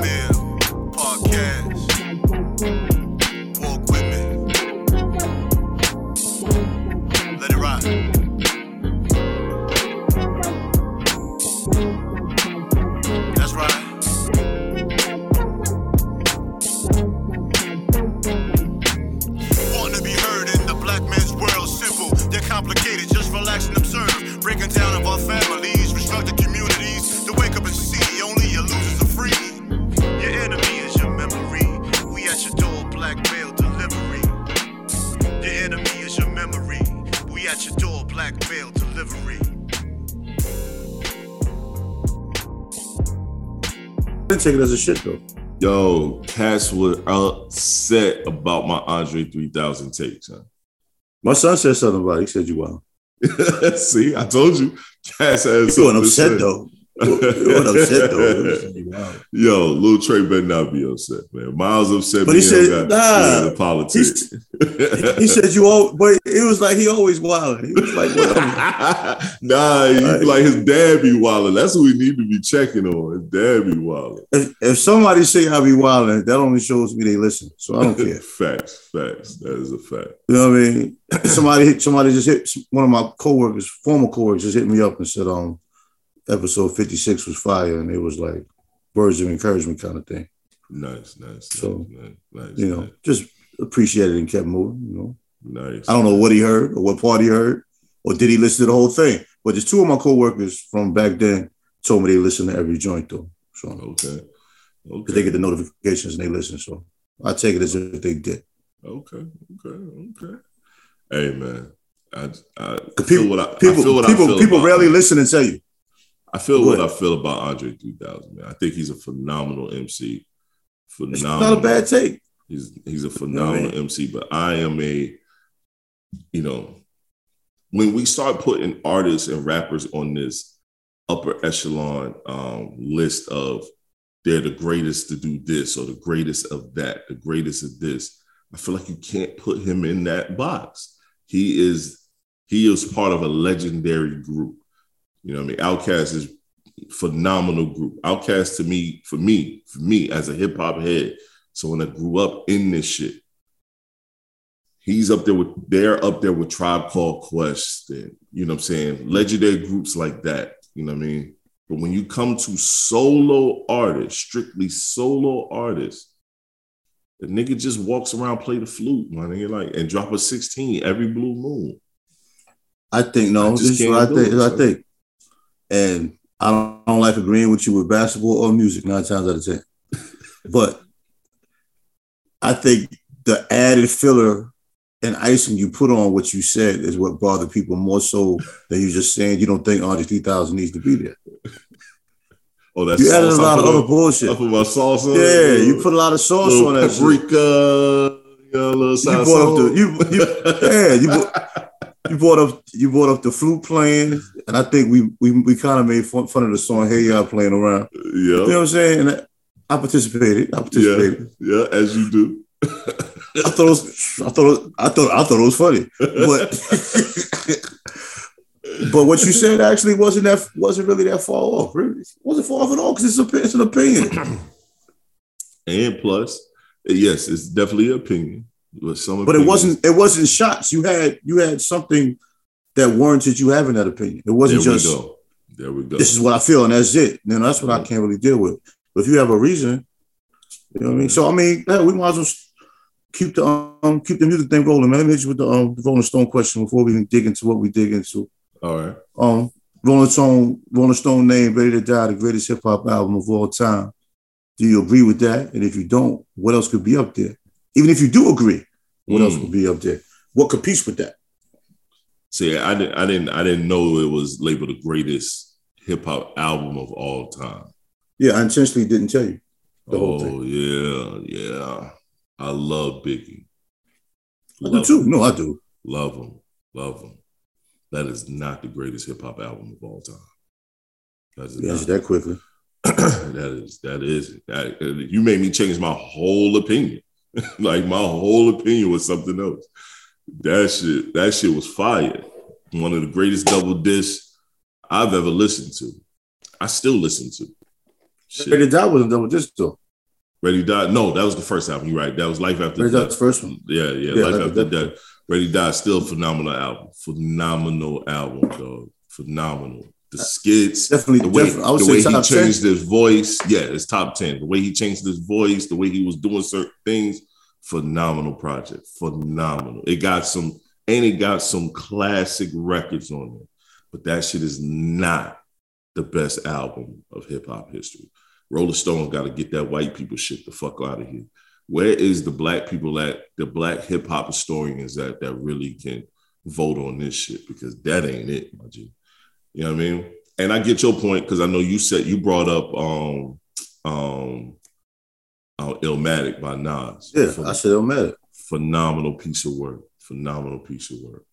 Male Podcast. As a shit though. Yo, cats were upset about my Andre 3000 take, son. My son said something about it. He said you wild. See, I told you. Cats has You something upset though. Upset though. He said you. Yo, Lil Trey better not be upset, man. Miles upset. But he said, nah, the politics. He said you all, but it was like he always wild. He was like, nah, he, like his dad be wilding. That's what we need to be checking on. His dad be wilding. if, if somebody say I be wilding, that only shows me they listen. So I don't care. facts, facts. That is a fact. You know what I mean? Somebody hit somebody just hit one of my coworkers, former coworkers, just hit me up and said, um, episode 56 was fire, and it was like words of encouragement kind of thing. Nice, nice, So, nice, nice, You know, nice, just appreciated and kept moving, you know. nice. I don't know what he heard or what part he heard, or did he listen to the whole thing? But there's two of my coworkers from back then told me they listen to every joint though. So Okay, because okay. they get the notifications and they listen. So I take it as if they did. Okay, okay, okay. Hey man, I I, People, feel what I, people, I feel what people, I feel people rarely listen and tell you. I feel what. I feel about Andre 3000. Man, I think he's a phenomenal MC. It's not a bad take. He's he's a phenomenal. MC. But I am a, you know, when we start putting artists and rappers on this upper echelon um, list of they're the greatest to do this or the greatest of that, the greatest of this. I feel like you can't put him in that box. He is he is part of a legendary group. You know what I mean? OutKast is phenomenal group. OutKast to me, for me, for me as a hip hop head. So when I grew up in this shit, he's up there with they're up there with Tribe Called Quest and you know what I'm saying, legendary groups like that. You know what I mean? But when you come to solo artists, strictly solo artists, the nigga just walks around, play the flute, my nigga, like and drop a 16 every blue moon. I think no. I This is what I think. it, what I think. And I don't, I don't like agreeing with you with basketball or music nine times out of ten. but I think the added filler and icing you put on what you said is what bothered people more so than you just saying you don't think Andre 3000 needs to be there. Oh, that's You added a lot of other bullshit. I put my sauce on. Yeah, you put a lot of sauce on that. shit. paprika, you know, little You brought up the you, you yeah you brought, you brought up you brought up the flute playing, and I think we we, we kind of made fun, fun of the song "Hey Y'all" playing around. yeah, You know what I'm saying? And I participated. I participated. yeah, as you do. I thought it was, I thought it- I thought I thought it was funny, but but what you said actually wasn't that wasn't really that far off. Really, it wasn't far off at all because it's a it's an opinion. And plus, yes, it's definitely an opinion. But some, But it wasn't it wasn't shots. You had you had something that warranted you having that opinion. It wasn't we just. There we go. this is what I feel and that's it. Then that's what I can't really deal with. But if you have a reason, you know what I mean. So I mean, yeah, we might as well keep the um keep the music thing rolling, man. Let me hit you with the um the Rolling Stone question before we dig into what we dig into. All right. Um, Rolling Stone, Rolling Stone name Ready to Die, the greatest hip hop album of all time. Do you agree with that? And if you don't, what else could be up there? Even if you do agree, what else Mm. would be up there? What competes with that? See, I didn't, I didn't, I didn't know it was labeled the greatest hip hop album of all time. Yeah, I intentionally didn't tell you the whole oh yeah, yeah. I love Biggie. I do too. No, I do. Love him. Love him. That is not the greatest hip hop album of all time. That is You not. answered that quickly. that is that is that, you made me change my whole opinion. like my whole opinion was something else. That shit, that shit was fire. One of the greatest double discs I've ever listened to. I still listen to. Shit. Ready to Die wasn't double disc though. Ready died. No, that was the first album. You're right. That was Life After Ready Death. Died's first one. Yeah, yeah. Yeah, Life Life After After Death. Ready died. Still a phenomenal album. Phenomenal album, dog. Phenomenal. The uh, skits, Definitely, the way, definitely. I would the say way he top 10. changed his voice. Yeah, it's top 10. The way he changed his voice, the way he was doing certain things, phenomenal project. Phenomenal. It got some, and it got some classic records on it. But that shit is not the best album of hip hop history. Rolling Stone got to get that white people shit the fuck out of here. Where is the black people at, the black hip hop historians that that really can vote on this shit? Because that ain't it, my G. You know what I mean? And I get your point because I know you said you brought up um um uh, Illmatic by Nas. Yeah, I said Illmatic. phenomenal piece of work. Phenomenal piece of work.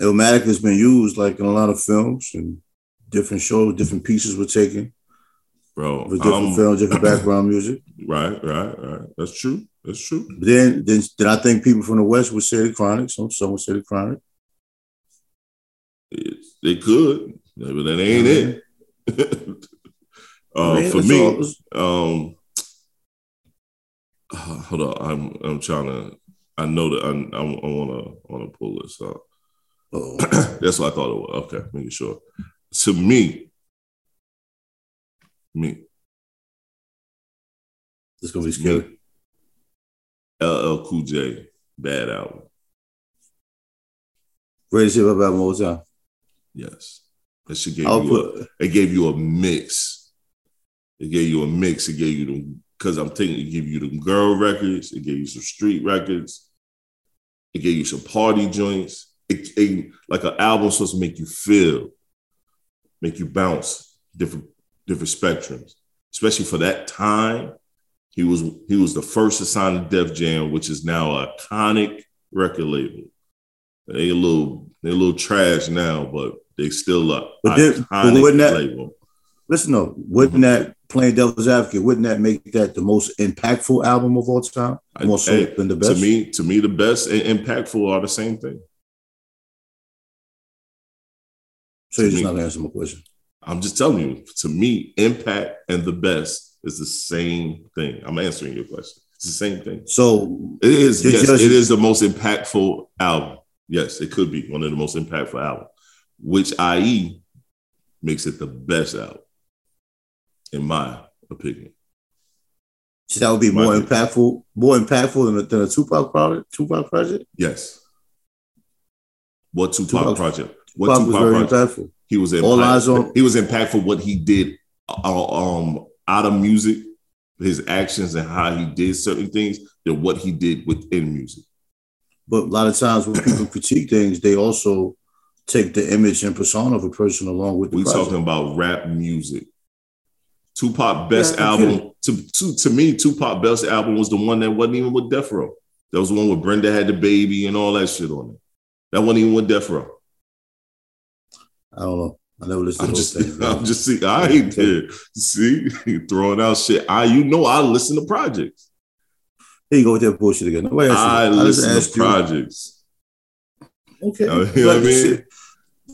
Illmatic has been used like in a lot of films and different shows, different pieces were taken Bro, with different I'm- films, different background music. right, right, right. That's true. That's true. But then, then, then I think people from the West would say the Chronic. Some, some would say the Chronic. It, they could, but that ain't it. uh, Man, for me, all- um, hold on. I'm I'm trying to. I know that I I, I wanna wanna pull this up. oh, That's what I thought it was. Okay, making sure. To me, me, it's gonna be scary. LL Cool J, bad album. Greatest hip hop album of all time. Yes, that should give I'll you. put a, it gave you a mix. It gave you a mix. It gave you the because I'm thinking it gave you the girl records. It gave you some street records. It gave you some party joints. It, it like an album supposed to make you feel, make you bounce different different spectrums. Especially for that time, he was he was the first to sign to Def Jam, which is now an iconic record label. They a little they a little trash now, but they still up. But then- but wouldn't that- label. listen though, wouldn't that playing devil's advocate, wouldn't that make that the most impactful album of all time? More so hey, than the best. To me, to me, the best and impactful are the same thing. so you're to just me- not gonna my question. I'm just telling you, to me, impact and the best is the same thing. I'm answering your question. It's the same thing. So It is, yes, you- it is the most impactful album. Yes, it could be one of the most impactful albums, which i.e. makes it the best album, in my opinion. so that would be My more opinion. impactful, more impactful than a, than a Tupac project. Tupac project. Yes. What Tupac, Tupac- project? What Tupac was Tupac very project? impactful. He was All eyes on- he was impactful what he did uh, um out of music, his actions and how he did certain things than what he did within music. But a lot of times when people critique things, they also take the image and persona of a person along with the We project. talking about rap music. Tupac best Yeah, album to, to to me, Tupac best album was the one that wasn't even with Death Row. That was the one where Brenda had the baby and all that shit on it. That wasn't even with Death Row. I don't know. I never listened I'm to just, those things. I'm just see, I ain't there. See, throwing out shit. I, you know, I listen to projects. Here you go with that bullshit again. Nobody asked you I that. listen to asked you. projects. Okay. You know You what I mean?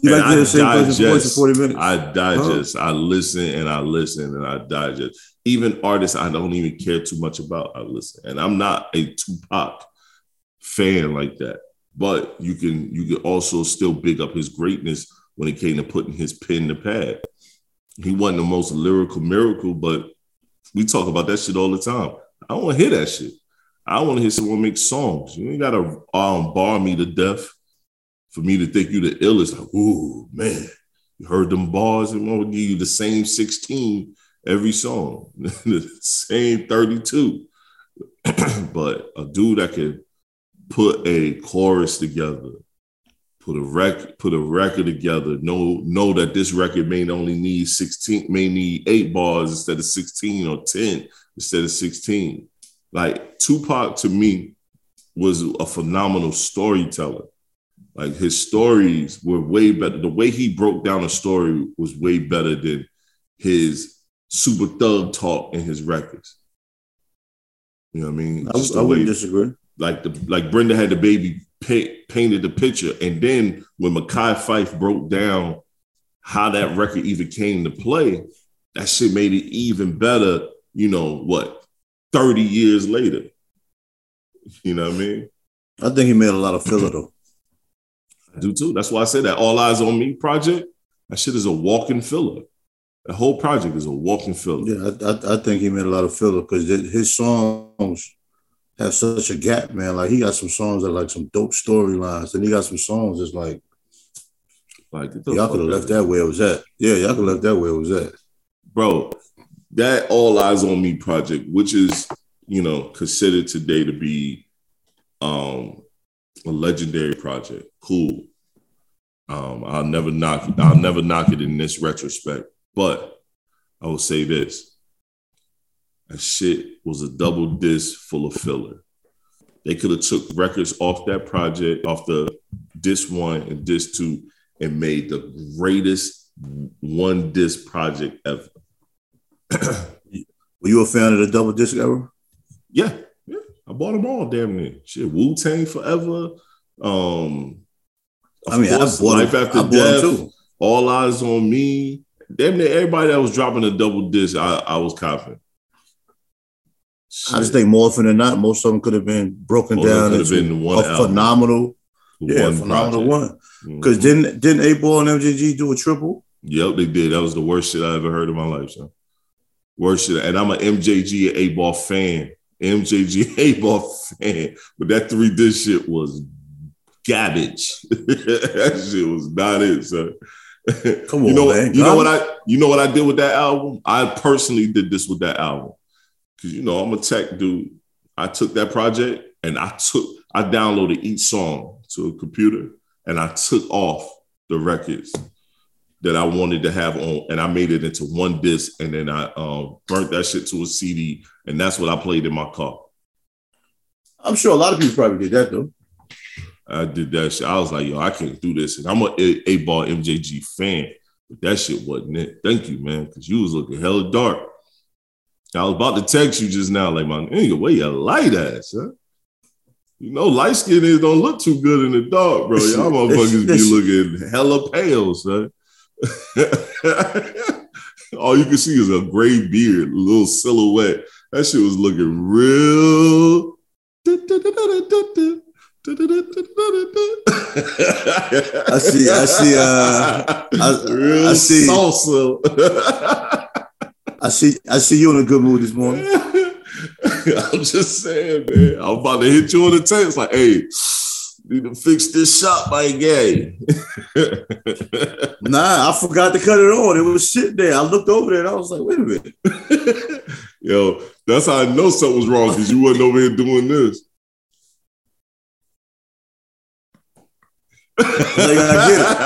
You like And to hear I the same person voice digest. 40 minutes. I digest, I listen and I listen and I digest. Even artists I don't even care too much about, I listen. And I'm not a Tupac fan like that. But you can you can also still big up his greatness when it came to putting his pen to pad. He wasn't the most lyrical miracle, but we talk about that shit all the time. I don't want to hear that shit. I want to hear someone make songs. You ain't gotta um, bar me to death for me to think you the illest. Like, ooh, man, you heard them bars and to give you the same 16 every song, the same 32. but a dude that could put a chorus together, put a record, put a record together, know know that this record may only need 16, may need eight bars instead of 16 or 10 instead of 16. Like Tupac to me was a phenomenal storyteller. Like his stories were way better. The way he broke down a story was way better than his super thug talk in his records. You know what I mean? I, Just I wouldn't disagree. like the like Brenda had the baby pa- painted the picture, and then when Mackay Fife broke down how that record even came to play, that shit made it even better. You know what? 30 years later. You know what I mean? I think he made a lot of filler though. I do too. That's why I say that All Eyes on Me project, that shit is a walking filler. The whole project is a walking filler. Yeah, I, I, I think he made a lot of filler because his songs have such a gap, man. Like he got some songs that like some dope storylines, and he got some songs that's like, like y'all could have left that where it was at. Yeah, y'all could have left that where it was at, bro. That All Eyes on Me project, which is you know considered today to be um a legendary project. Cool. Um, I'll never knock it. I'll never knock it in this retrospect. But I will say this: that shit was a double disc full of filler. They could have took records off that project, off the disc one and disc two, and made the greatest one disc project ever. Were you a fan of the double disc era? Yeah, yeah. I bought them all, damn near. Shit, Wu Tang Forever. Um, I mean, course, I bought Life After Death. All Eyes on Me damn near everybody that was dropping a double disc, I, I was confident. Shit. I just think more often than not, most of them could have been broken most down into been one a album. phenomenal, yeah, one phenomenal project. one. Because mm-hmm. didn't didn't Eight Ball and MJG do a triple? Yep, they did. That was the worst shit I ever heard in my life, son. Worst shit. And I'm an MJG Eight Ball fan. MJG Eight Ball fan. But that three disc shit was garbage. that shit was not it, son. Come on, you know, man. You know what I you know what I did with that album? I personally did this with that album. Cause you know, I'm a tech dude. I took that project and I took I downloaded each song to a computer and I took off the records that I wanted to have on, and I made it into one disc, and then I um, burnt that shit to a CD, and that's what I played in my car. I'm sure a lot of people probably did that though. I did that shit. I was like, yo, I can't do this. And I'm a eight ball MJG fan, but that shit wasn't it. Thank you, man, because you was looking hella dark. I was about to text you just now, like, my nigga, where your light ass, huh? You know, light skin is don't look too good in the dark, bro. Y'all motherfuckers be looking hella pale, son. All you can see is a gray beard, a little silhouette. That shit was looking real. I see. I see. Uh, I, Real I see. Salsa. I see. I see you in a good mood this morning. I'm just saying, man. I'm about to hit you on the text, like, hey, need to fix this shot, my gay. nah, I forgot to cut it on. It was sitting there. I looked over there and I was like, wait a minute. Yo, that's how I know something was wrong because you wasn't over here doing this. Like, I get it.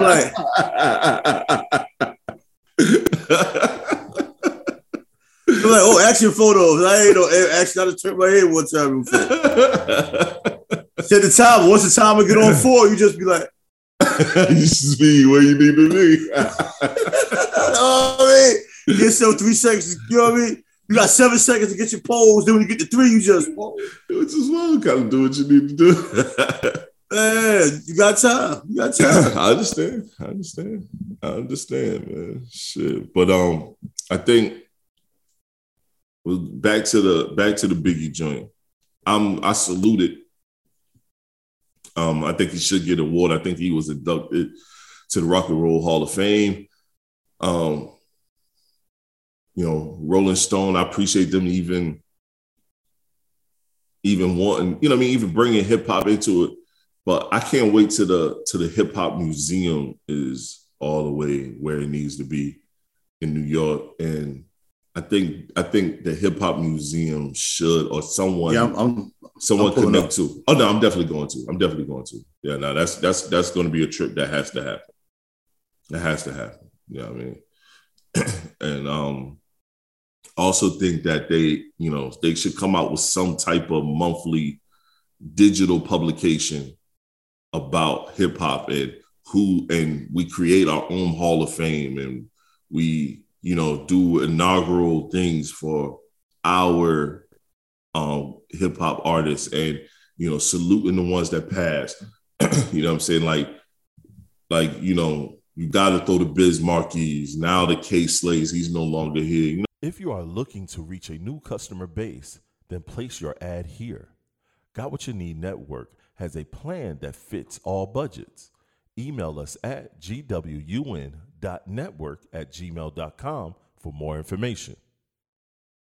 Like, like, oh, action photos. I ain't no eh, action. I just turned my head one time before. Set the time. Once the time I get on four, you just be like, you just be where you need to be. know what Get so three seconds. You know what I mean? You got seven seconds to get your pose. Then when you get to three, you just. You just well, kind of do what you need to do. Man, you got time. You got time. I understand. I understand. I understand, man. Shit. But um, I think back to the back to the Biggie joint. I'm I saluted. Um, I think he should get an award. I think he was inducted to the Rock and Roll Hall of Fame. Um, you know, Rolling Stone. I appreciate them even even wanting, you know, I mean, even bringing hip hop into it but I can't wait to the to the hip hop museum is all the way where it needs to be in New York. And I think I think the hip hop museum should or someone yeah, I'm, I'm someone I'm connect up. to. Oh no, I'm definitely going to. I'm definitely going to. Yeah, no, that's that's that's going to be a trip that has to happen. That has to happen. You know what I mean? and um also think that they, you know, they should come out with some type of monthly digital publication about hip hop and who and we create our own hall of fame and we you know do inaugural things for our um hip hop artists and you know saluting the ones that passed. You know what i'm saying? Like like you know you got to throw the Biz Markie now the Kay Slays he's no longer here. You know? If you are looking to reach a new customer base, then place your ad here. Got What You Need Network has a plan that fits all budgets. Email us at gwun.network at gmail.com for more information.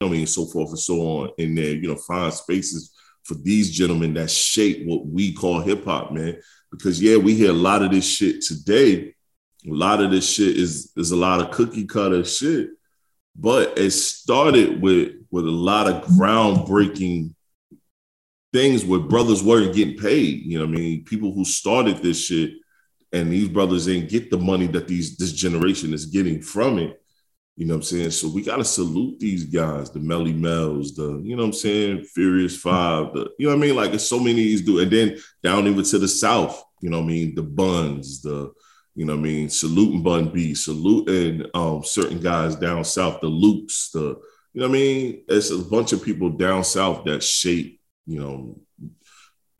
I mean, so forth and so on in there, you know, find spaces for these gentlemen that shape what we call hip hop, man. Because yeah, we hear a lot of this shit today. A lot of this shit is is a lot of cookie cutter shit, but it started with with a lot of groundbreaking things where brothers weren't getting paid. You know, I mean, people who started this shit, and these brothers didn't get the money that these this generation is getting from it. You know what I'm saying? So we gotta salute these guys, the Melle Mel's, the, you know what I'm saying, Furious Five, the, you know what I mean? Like it's so many these do, and then down even to the south, you know what I mean, the buns, the you know what I mean, saluting Bun B, saluting um certain guys down south, the loops, the you know what I mean? It's a bunch of people down south that shape, you know,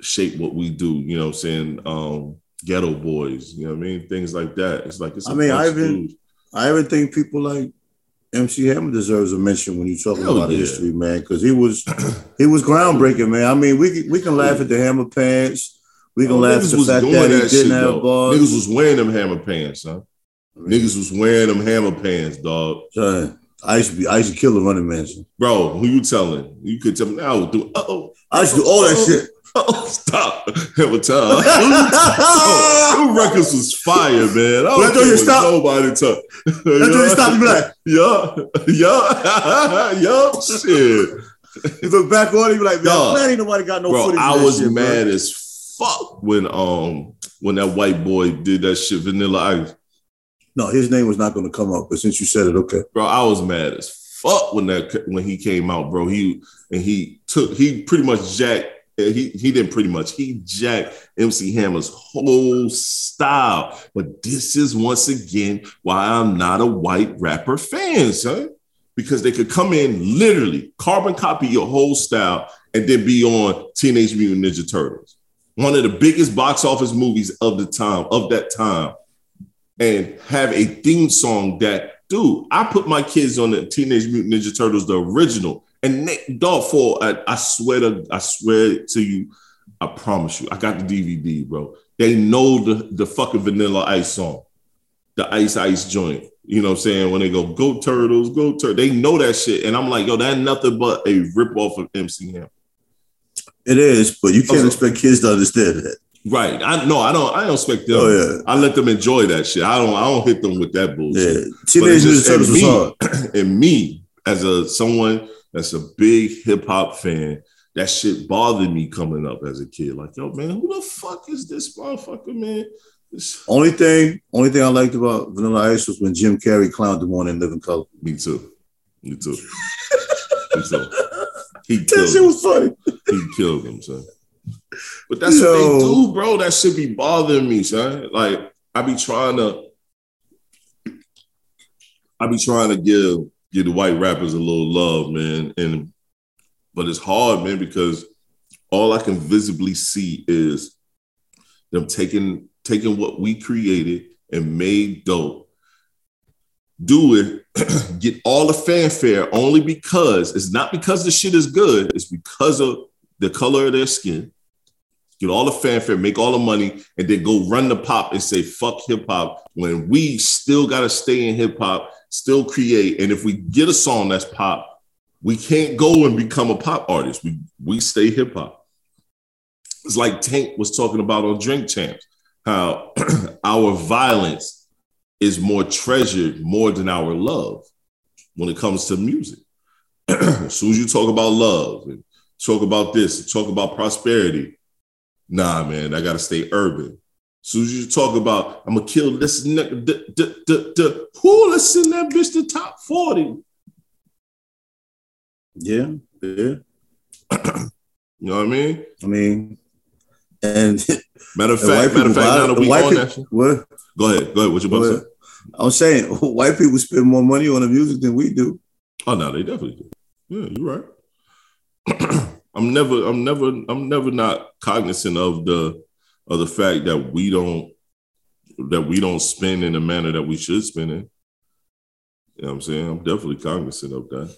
shape what we do, you know what I'm saying? Um, Geto Boys, you know what I mean? Things like that. It's like it's I mean, I even I even think people like MC Hammer deserves a mention when you talk Hell about yeah. history, man, because he was he was groundbreaking, man. I mean, we can- we can laugh at the Hammer pants, we can Oh, laugh at the fact doing that he that didn't shit, have though. bars. Niggas was wearing them hammer pants, son. Niggas was wearing them hammer pants, dog. Son, I used to be I used to kill the running man. Bro, who you telling? You could tell me now. Do oh. I used to do all that shit. Oh, stop. Hammer time. Them records was fire, man. I don't you stop- Nobody. That's when you stop and be like, yeah, yeah, yeah, shit. you look back on it, you be like, man, man, ain't nobody got no bro, footage. I was shit, bro. mad as fuck when um when that white boy did that shit, Vanilla Ice. No, his name was not going to come up, but since you said it, okay. bro. I was mad as fuck when that when he came out, bro. He and he took he pretty much jacked. He he didn't pretty much he jacked MC Hammer's whole style. But this is once again why I'm not a white rapper fan, son. Because they could come in literally carbon copy your whole style and then be on Teenage Mutant Ninja Turtles, one of the biggest box office movies of the time of that time and have a theme song that, dude, I put my kids on the Teenage Mutant Ninja Turtles, the original, and they, dog, for I, I swear to, I swear to you, I promise you, I got the DVD, bro. They know the the fucking Vanilla Ice song, the Ice Ice joint. You know what I'm saying? When they go, go Turtles, go Turtles, they know that shit, and I'm like, yo, that nothing but a rip off of MC Hammer. It is, but you can't Also- expect kids to understand that. Right? I no, I don't. I don't expect them. Oh yeah, I let them enjoy that shit. I don't. I don't hit them with that bullshit. yeah. Teenage just- Turtles was me- hard. and me as a someone that's a big hip hop fan, that shit bothered me coming up as a kid. Like, yo, man, who the fuck is this motherfucker, man? This- Only thing, only thing I liked about Vanilla Ice was when Jim Carrey clowned him on in Living Color. me too. Me too. me too. He That killed shit him. was funny. He killed him, son. But that's what they do, bro. That should be bothering me, son. Like, I be trying to, I be trying to give give the white rappers a little love, man. And but it's hard, man, because all I can visibly see is them taking taking what we created and made dope, do it, get all the fanfare only because it's not because the shit is good, it's because of the color of their skin. Get all the fanfare, make all the money, and then go run the pop and say fuck hip hop when we still gotta stay in hip hop, still create. And if we get a song that's pop, we can't go and become a pop artist. We we stay hip hop. It's like Tank was talking about on Drink Champs, how our violence is more treasured more than our love when it comes to music. as soon as you talk about love and talk about this, talk about prosperity, nah, man, I gotta stay urban. As soon as you talk about, I'm gonna kill this nigga, d- d- d- d- who let's send that bitch to top 40. Yeah, yeah. You know what I mean? I mean, and Matter of fact, matter of fact, now that we on people, that what? Go ahead, go ahead. What you about to say? I'm saying white people spend more money on the music than we do. Oh no, they definitely do. Yeah, you're right. I'm never, I'm never, I'm never not cognizant of the of the fact that we don't that we don't spend in the manner that we should spend in. You know what I'm saying? I'm definitely cognizant of that.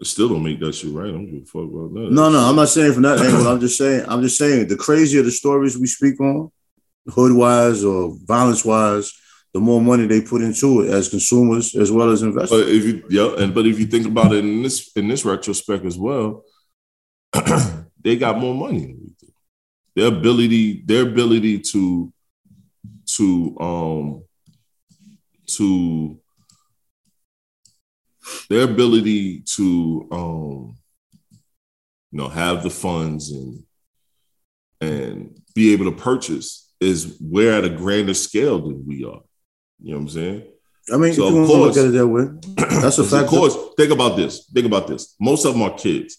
I still don't make that shit right. I don't give a fuck about that. No, no, I'm not saying from that angle. I'm just saying, I'm just saying the crazier the stories we speak on, hood wise or violence wise, the more money they put into it as consumers as well as investors. But if you yeah, and but if you think about it in this in this retrospect as well, they got more money. Their ability, their ability to to um to their ability to um you know have the funds and and be able to purchase is we're at a grander scale than we are. You know what I'm saying? I mean, So, if of to look course- at it that way, that's a fact. Of course, think about this. Think about this. Most of them are kids.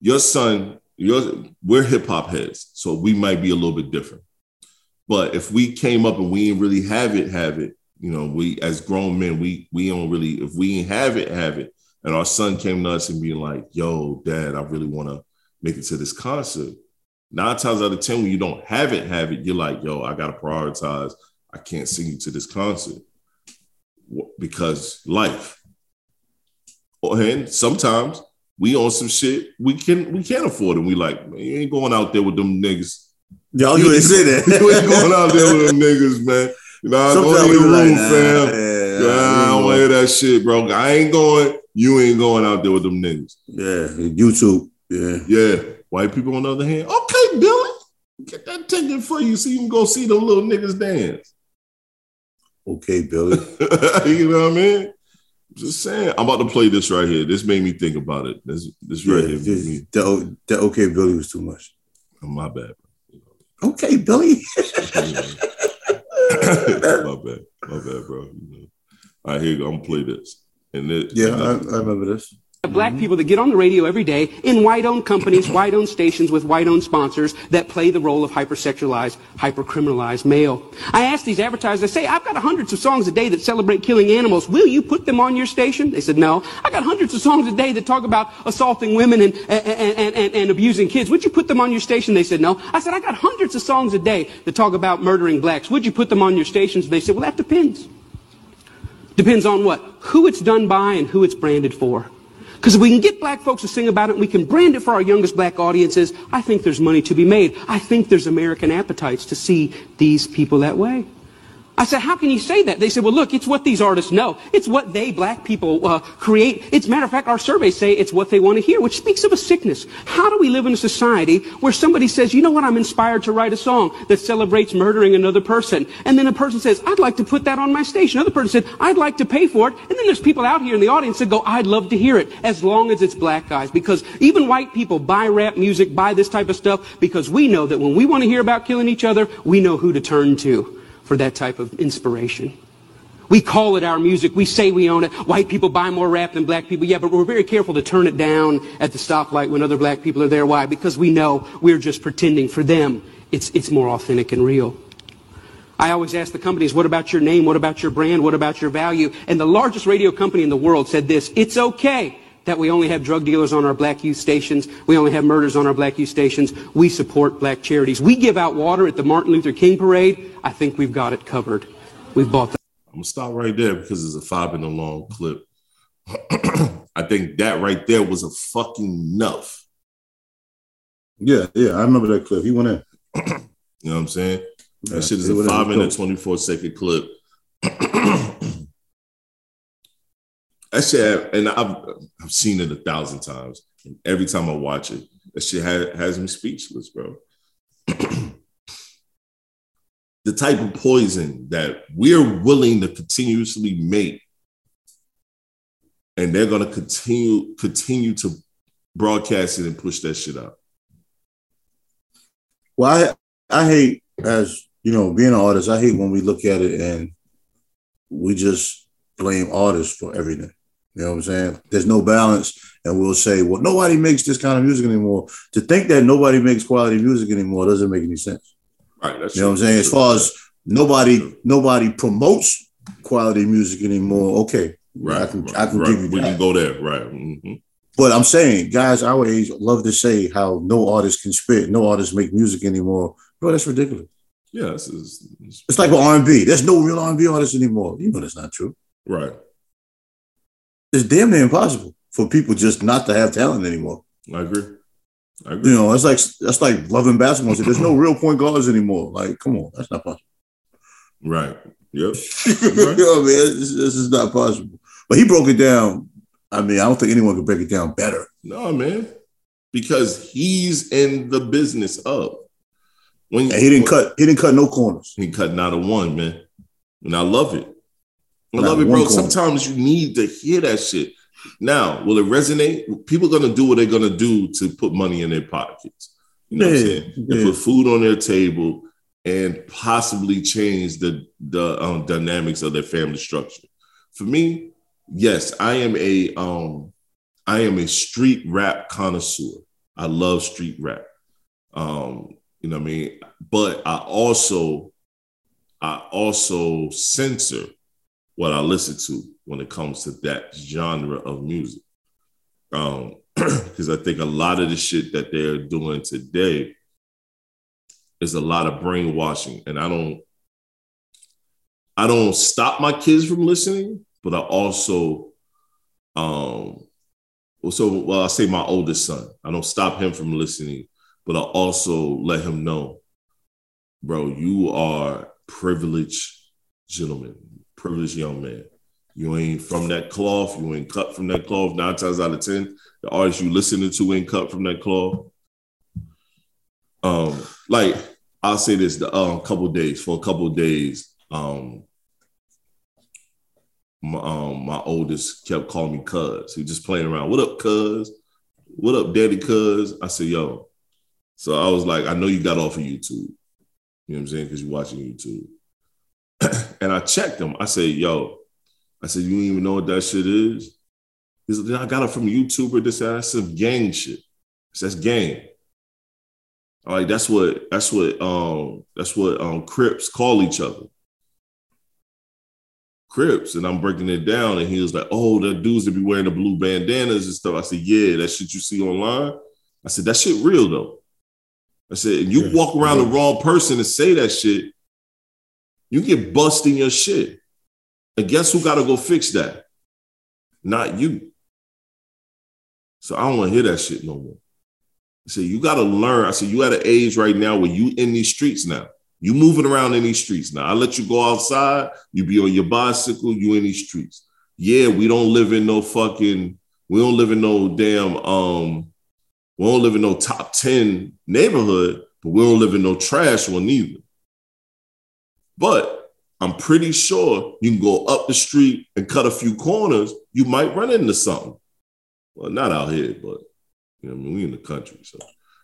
Your son, your we're hip hop heads, so we might be a little bit different. But if we came up and we didn't really have it, have it, you know, we as grown men, we we don't really, if we ain't have it, have it. And our son came to us and being like, yo, dad, I really want to make it to this concert. Nine times out of ten, when you don't have it, have it, you're like, yo, I gotta prioritize. I can't sing you to this concert because life. And sometimes we on some shit we can we can't afford and we like, man, you ain't going out there with them niggas. Y'all you ain't say that. you ain't going out there with them niggas, man. You know, go Sometimes to we your be like, room, nah, fam. yeah, Yeah, I don't want to hear that shit, bro. I ain't going. You ain't going out there with them niggas. yeah, YouTube. Yeah. Yeah. White people, on the other hand, okay, Billy, get that ticket for you so you can go see them little niggas dance. Okay, Billy. you know what I mean? Just saying. I'm about to play this right here. This made me think about it. This this right here. made me- that, that okay, Billy was too much. Oh, my bad. Okay, Billy. my bad. My bad, bro. You know. All right, here you go. I'm gonna play this. And it, Yeah, I, I remember this. Black mm-hmm. people that get on the radio every day in white-owned companies, white-owned stations with white-owned sponsors that play the role of hypersexualized, hypercriminalized male. I asked these advertisers, I say, I've got hundreds of songs a day that celebrate killing animals. Will you put them on your station? They said, no. I got hundreds of songs a day that talk about assaulting women and, and, and, and, and abusing kids. Would you put them on your station? They said, no. I said, I got hundreds of songs a day that talk about murdering blacks. Would you put them on your stations? They said, well, that depends. Depends on what? Who it's done by and who it's branded for. Because if we can get black folks to sing about it and we can brand it for our youngest black audiences, I think there's money to be made. I think there's American appetites to see these people that way. I said, how can you say that? They said, well, look, it's what these artists know. It's what they, black people, uh, create. It's matter of fact, our surveys say it's what they want to hear, which speaks of a sickness. How do we live in a society where somebody says, you know what, I'm inspired to write a song that celebrates murdering another person. And then a person says, I'd like to put that on my station. Another person said, I'd like to pay for it. And then there's people out here in the audience that go, I'd love to hear it, as long as it's black guys. Because even white people buy rap music, buy this type of stuff, because we know that when we want to hear about killing each other, we know who to turn to for that type of inspiration. We call it our music. We say we own it. White people buy more rap than black people. Yeah, but we're very careful to turn it down at the stoplight when other black people are there. Why? Because we know we're just pretending for them. It's, it's more authentic and real. I always ask the companies, what about your name? What about your brand? What about your value? And the largest radio company in the world said this, it's okay that we only have drug dealers on our black youth stations. We only have murders on our black youth stations. We support black charities. We give out water at the Martin Luther King parade. I think we've got it covered. We've bought the I'm gonna stop right there because it's a five minute long clip. I think that right there was a fucking enough. Yeah, yeah, I remember that clip. He went in. You know what I'm saying? Yeah, That shit is a five with minute, 24 second clip. That shit, and I've, I've seen it a thousand times. And every time I watch it, that shit has, has me speechless, bro. the type of poison that we're willing to continuously make, and they're gonna continue continue to broadcast it and push that shit out. Well, I I hate as you know, being an artist, I hate when we look at it and we just blame artists for everything. You know what I'm saying? There's no balance, and we'll say, well, nobody makes this kind of music anymore. To think that nobody makes quality music anymore doesn't make any sense. Right. That's You know what I'm saying? As far as nobody nobody promotes quality music anymore, okay. right, I can right, I can right. give you we that. can go there, right? Mhm. But I'm saying, guys, our age love to say how no artist can spit, no artists make music anymore. Bro, that's ridiculous. Yeah, this is this- It's like with R&B. There's no real R&B artists anymore. You know that's not true. right. It's damn near impossible for people just not to have talent anymore. I agree. I agree. You know, it's like that's like loving basketball. So there's no real point guards anymore. Like, come on, that's not possible. Right. Yep. you know, man, this, this is not possible. But he broke it down. I mean, I don't think anyone could break it down better. No, man. Because he's in the business of when And he didn't cut. He didn't cut no corners. He cut not a one, man. And I love it. I love it, bro. corner. Sometimes you need to hear that shit. Now, will it resonate? People are gonna do what they're gonna do to put money in their pockets. You know what I'm Yeah. And put food on their table and possibly change the the um, dynamics of their family structure. For me, yes, I am a um I am a street rap connoisseur. I love street rap. Um, you know what I mean? But I also I also censor what I listen to when it comes to that genre of music. Um, because I think a lot of the shit that they're doing today is a lot of brainwashing. And I don't I don't stop my kids from listening, but I also um so well, I say my oldest son. I don't stop him from listening, but I also let him know, bro, you are privileged gentleman, privileged young man. You ain't from that cloth. You ain't cut from that cloth. Nine times out of ten, the artists you listening to ain't cut from that cloth. Um, like I'll say this: the uh, couple days for a couple days, um, my, um, my oldest kept calling me cuz. He just playing around. What up, cuz? What up, daddy cuz? I said, yo. So I was like, I know you got off of YouTube. You know what I'm saying? Because you're watching YouTube. and I checked him. I said, yo, I said, you even know what that shit is? He said, I got it from a YouTuber. This that. That's some gang shit. I said, That's gang. I'm like that's what that's what um that's what um Crips call each other. Crips, and I'm breaking it down, and he was like, "Oh, the dudes that be wearing the blue bandanas and stuff." I said, "Yeah, that shit you see online." I said, "That shit real though." I said, "And you Yeah. walk around the wrong person and say that shit, you get busting your shit." And guess who got to go fix that? Not you. So I don't want to hear that shit no more. I said, you got to learn. I said, you at an age right now where you in these streets now. You moving around in these streets now. I let you go outside. You be on your bicycle. You in these streets. Yeah, we don't live in no fucking. We don't live in no damn. Um, we don't live in no top ten neighborhood, but we don't live in no trash one either. But I'm pretty sure you can go up the street and cut a few corners. You might run into something. Well, not out here, but you know, I mean, we in the country, so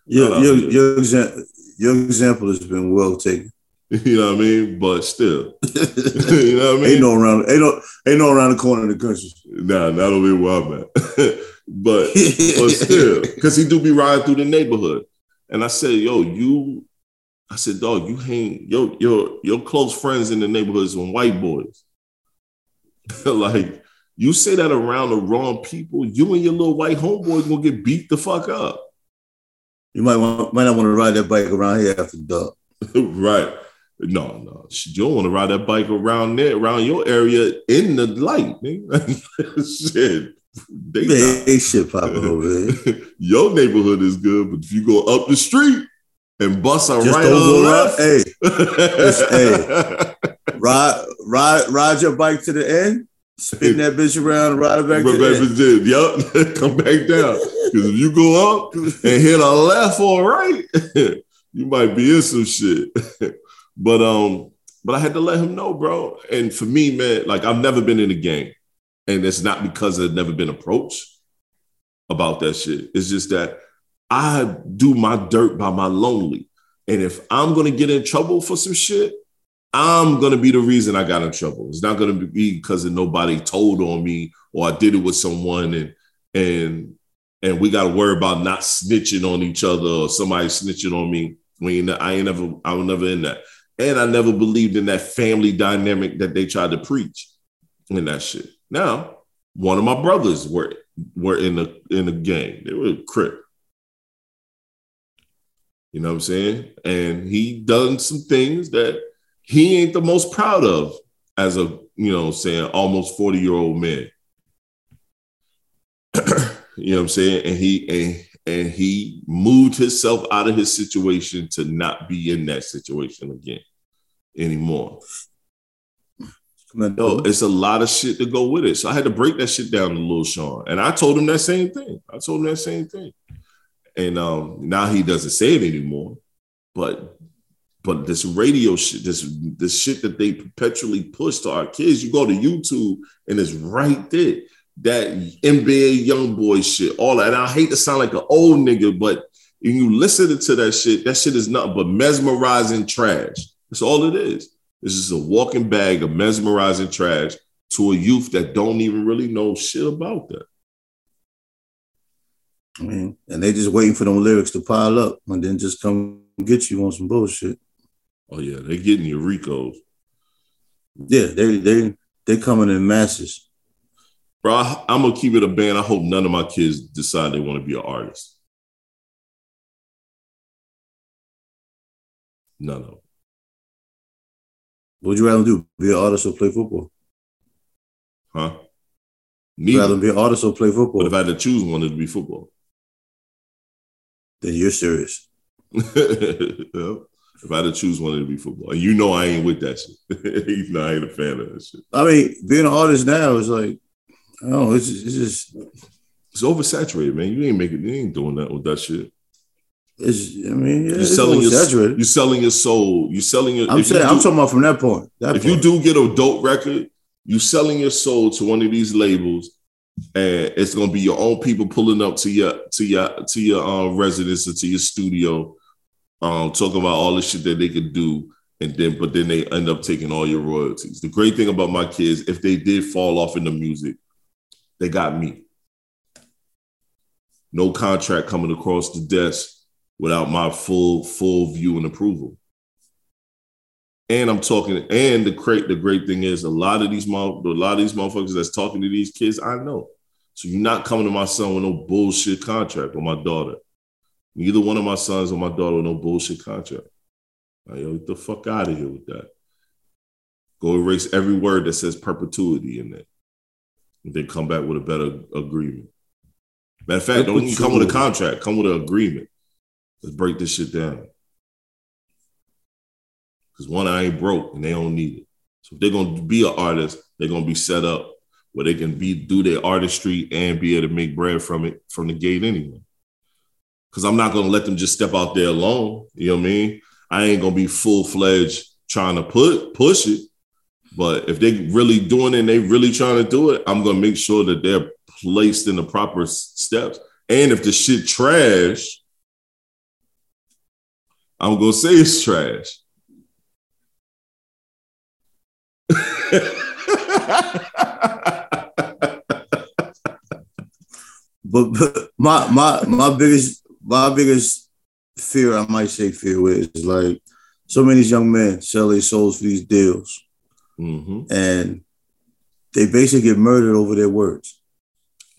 Your, your, your, exam- your example has been well taken. you know what I mean. But still, you know what I mean. ain't no around, ain't no, ain't no around the corner in the country. Nah, not only where I'm at, but but still, because he do be riding through the neighborhood. And I said, yo, you, I said, dog, you hang your your your close friends in the neighborhood is some white boys. like you say that around the wrong people, you and your little white homeboys gonna get beat the fuck up. You might want, might not want to ride that bike around here after dark. right. No, no. You don't want to ride that bike around there, around your area in the light, nigga. Shit. They There ain't shit popping over there. Your neighborhood is good, but if you go up the street and bust a Just right don't or go around. left, Hey, Just- ride, ride, ride your bike to the end, spin that bitch around, ride it back to the end. Yup, come back down. Because if you go up and hit a left or right, you might be in some shit. but um, but I had to let him know, bro. And for me, man, like I've never been in a gang, and it's not because I've never been approached about that shit. It's just that I do my dirt by my lonely, and if I'm gonna get in trouble for some shit, I'm gonna be the reason I got in trouble. It's not gonna be because nobody told on me or I did it with someone and and and we got to worry about not snitching on each other or somebody snitching on me. I ain't never, I was never in that, and I never believed in that family dynamic that they tried to preach in that shit. Now, one of my brothers were were in the in the gang. They were a crip. You know what I'm saying? And he done some things that he ain't the most proud of as a, you know, saying almost 40 year old man. you know what I'm saying? And he and and he moved himself out of his situation to not be in that situation again anymore. No, it's a lot of shit to go with it. So I had to break that shit down to Lil Sean. And I told him that same thing. I told him that same thing. And um, now he doesn't say it anymore. But but this radio shit, this this shit that they perpetually push to our kids, you go to YouTube and it's right there. That NBA YoungBoy shit, all that. And I hate to sound like an old nigga, but when you listen to that shit, that shit is nothing but mesmerizing trash. That's all it is. It's just a walking bag of mesmerizing trash to a youth that don't even really know shit about that. I mean, and they just waiting for them lyrics to pile up and then just come get you on some bullshit. Oh yeah, they getting your RICOs. Yeah, they they they coming in masses. Bro, I, I'm gonna keep it a band. I hope none of my kids decide they want to be an artist. None of them. What would you rather do? Be an artist or play football? Huh? Neither. Rather be an artist or play football. But if I had to choose one, it'd be football. Then you're serious. yep. If I had to choose one, it'd be football. And you know I ain't with that shit. you know I ain't a fan of that shit. I mean, being an artist now is like, I don't know, it's just, it's just it's oversaturated, man. You ain't making you ain't doing that with that shit. It's, I mean, yeah, you're selling your you're selling your soul. You're selling your. I'm saying, do, I'm talking about from that point. That if point. you do get a dope record, you're selling your soul to one of these labels, and it's gonna be your own people pulling up to your to your to your um, residence or to your studio, um, talking about all the shit that they could do, and then but then they end up taking all your royalties. The great thing about my kids, if they did fall off in the music, they got me. No contract coming across the desk without my full full view and approval. And I'm talking, and the great the great thing is a lot of these a lot of these motherfuckers that's talking to these kids, I know. So you're not coming to my son with no bullshit contract or my daughter. Neither one of my sons or my daughter with no bullshit contract. Like, yo, get the fuck out of here with that. Go erase every word that says perpetuity in it. And then come back with a better agreement. Matter of fact, don't even come with a contract, come with an agreement. Let's break this shit down. Because one, I ain't broke and they don't need it. So if they're gonna be an artist, they're gonna be set up where they can be do their artistry and be able to make bread from it from the gate anyway. Cause I'm not gonna let them just step out there alone. You know what I mean? I ain't gonna be full fledged trying to put push it. But if they really doing it and they really trying to do it, I'm gonna make sure that they're placed in the proper steps. And if the shit trash, I'm gonna say it's trash. but, but my my my biggest my biggest fear, I might say fear, is like so many young men sell their souls for these deals, mm-hmm. and they basically get murdered over their words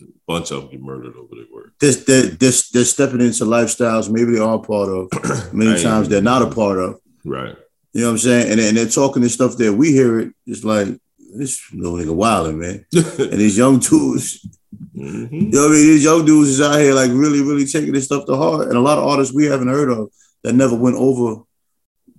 A bunch of them get murdered over their words. This, they're, they're, they're stepping into lifestyles maybe they are a part of. Many times they're not a part of. Right. You know what I'm saying? And, and they're talking this stuff that we hear it. It's like this little nigga wilding, man. and these young dudes, mm-hmm. you know what I mean? These young dudes is out here like really, really taking this stuff to heart. And a lot of artists we haven't heard of that never went over,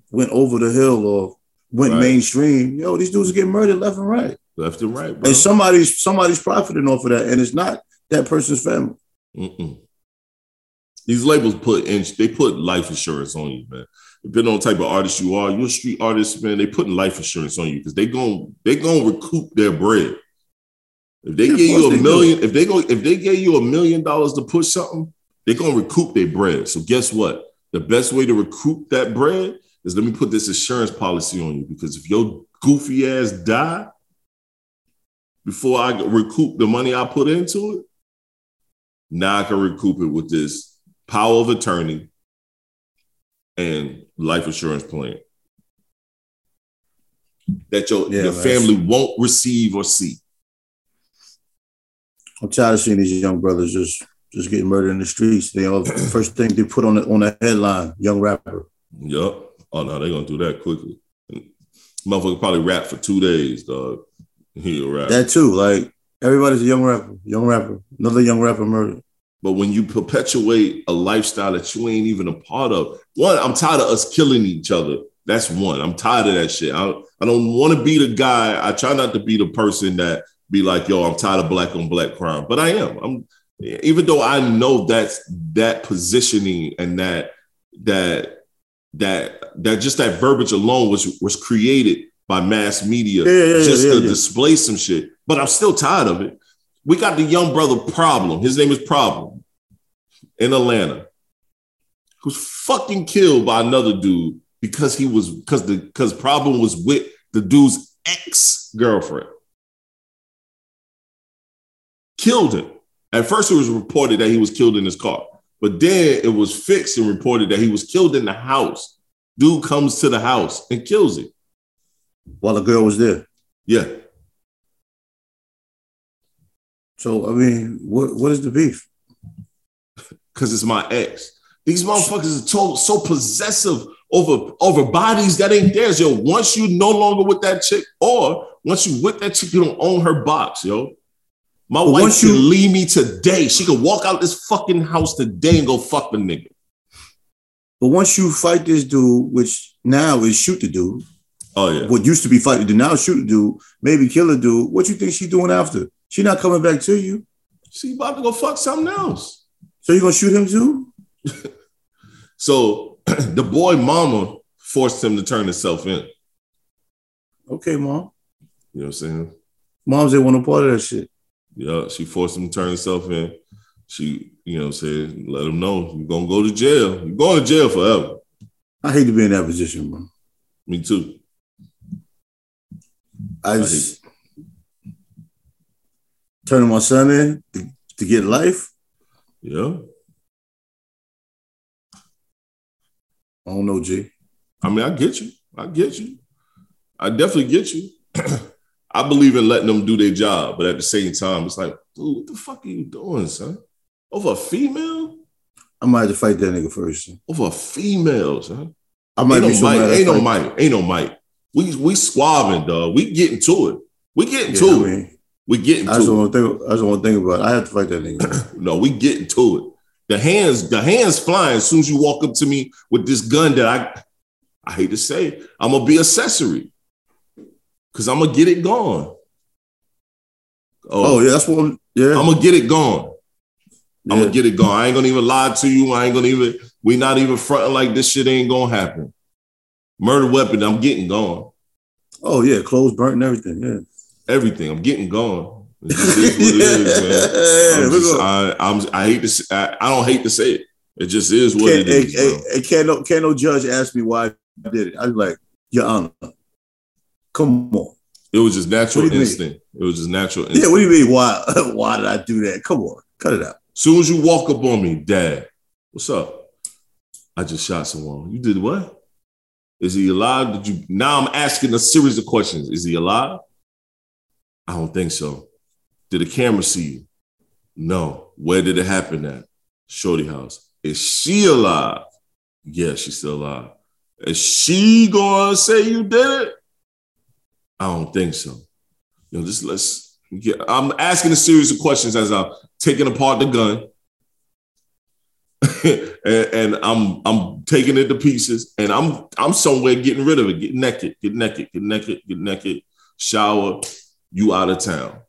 went over the hill or went right. mainstream. Yo, these dudes are getting murdered left and right. Left and right, bro. And somebody's somebody's profiting off of that, and it's not that person's family. Mm-mm. These labels put in, they put life insurance on you, man. Depending on the type of artist you are, you're a street artist, man. They putting life insurance on you because they going they gonna recoup their bread. If they yeah, give you a million, if they go, if they gave you a million dollars to push something, they're gonna recoup their bread. So guess what? The best way to recoup that bread is let me put this insurance policy on you because if your goofy ass die before I recoup the money I put into it, now I can recoup it with this power of attorney and life insurance plan that your, yeah, your family won't receive or see. I'm tired of seeing these young brothers just just getting murdered in the streets. They all first thing they put on the on the headline, young rapper. Yup. Oh no, they're gonna do that quickly. Motherfucker probably rap for two days, dog. He'll rap. That too, like everybody's a young rapper, young rapper, another young rapper murdered. But when you perpetuate a lifestyle that you ain't even a part of, one, I'm tired of us killing each other. That's one. I'm tired of that shit. I, I don't want to be the guy. I try not to be the person that be like, yo, I'm tired of black on black crime. But I am. I'm even though I know that's that positioning and that that that that just that verbiage alone was was created by mass media Yeah, yeah, just yeah, to display some shit. But I'm still tired of it. We got the young brother problem. His name is Problem in Atlanta, who's fucking killed by another dude because he was because the because Problem was with the dude's ex girlfriend. Killed him. At first, it was reported that he was killed in his car, but then it was fixed and reported that he was killed in the house. Dude comes to the house and kills him. While the girl was there. Yeah. So I mean, what what is the beef? because it's my ex. These motherfuckers are so, so possessive over over bodies that ain't theirs, yo. Once you no longer with that chick, or once you with that chick, you don't own her box, yo. My But wife once can you- leave me today. She could walk out this fucking house today and go fuck the nigga. But once you fight this dude, which now is shoot the dude, Oh yeah, what used to be fight the dude, now shoot the dude, maybe kill the dude. What you think she doing after? She not coming back to you. she about to go fuck something else. So you gonna shoot him too? So the boy mama forced him to turn himself in. Okay, mom. You know what I'm saying? Moms ain't want no part of that shit. Yeah, she forced him to turn himself in. She, you know, what I'm saying, let him know you're gonna go to jail. You're going to jail forever. I hate to be in that position, bro. Me too. I just turning my son in to, to get life. Yeah. I don't know, G. I mean, I get you. I get you. I definitely get you. I believe in letting them do their job, but at the same time, it's like, dude, what the fuck are you doing, son? Over a female? I might have to fight that nigga first. Over a female, son. I might Ain't be no so Mike. Ain't no Mike. Ain't no Mike. We we squabbing, dog. We getting to it. We getting Yeah, to I it. We getting I just to it. want to think. I just want to think about. it. I have to fight that nigga. No, we getting to it. The hands, the hands flying as soon as you walk up to me with this gun that I I hate to say, it, I'm gonna be accessory. Cause I'm gonna get it gone. oh yeah, that's what. I'm, yeah, I'm gonna get it gone. I'm gonna get it gone. I ain't gonna even lie to you. I ain't gonna even, we not even fronting like this shit ain't gonna happen. Murder weapon, I'm getting gone. Oh yeah, clothes burnt and everything. Yeah. Everything, I'm getting gone. Is what it is, man. Yeah, I'm we just- go. I, hate to. Say, I, I don't hate to say it. It just is what Can't, it is. hey, bro. hey, hey, can't no can't no judge ask me why I did it. I was like, Your Honor, come on. It was just natural you mean? instinct. It was just natural instinct. Yeah, what do you mean? Why? Why did I do that? Come on, cut it out. Soon as you walk up on me, Dad, what's up? I just shot someone. You did what? Is he alive? Did you? Now I'm asking a series of questions. Is he alive? I don't think so. Did the camera see you? No. Where did it happen at? Shorty house. Is she alive? Yeah, she's still alive. Is she gonna say you did it? I don't think so. You know, just let's get. I'm asking a series of questions as I'm taking apart the gun, and, and I'm I'm taking it to pieces, and I'm I'm somewhere getting rid of it. Get naked, get naked, get naked, get naked. Shower, you out of town.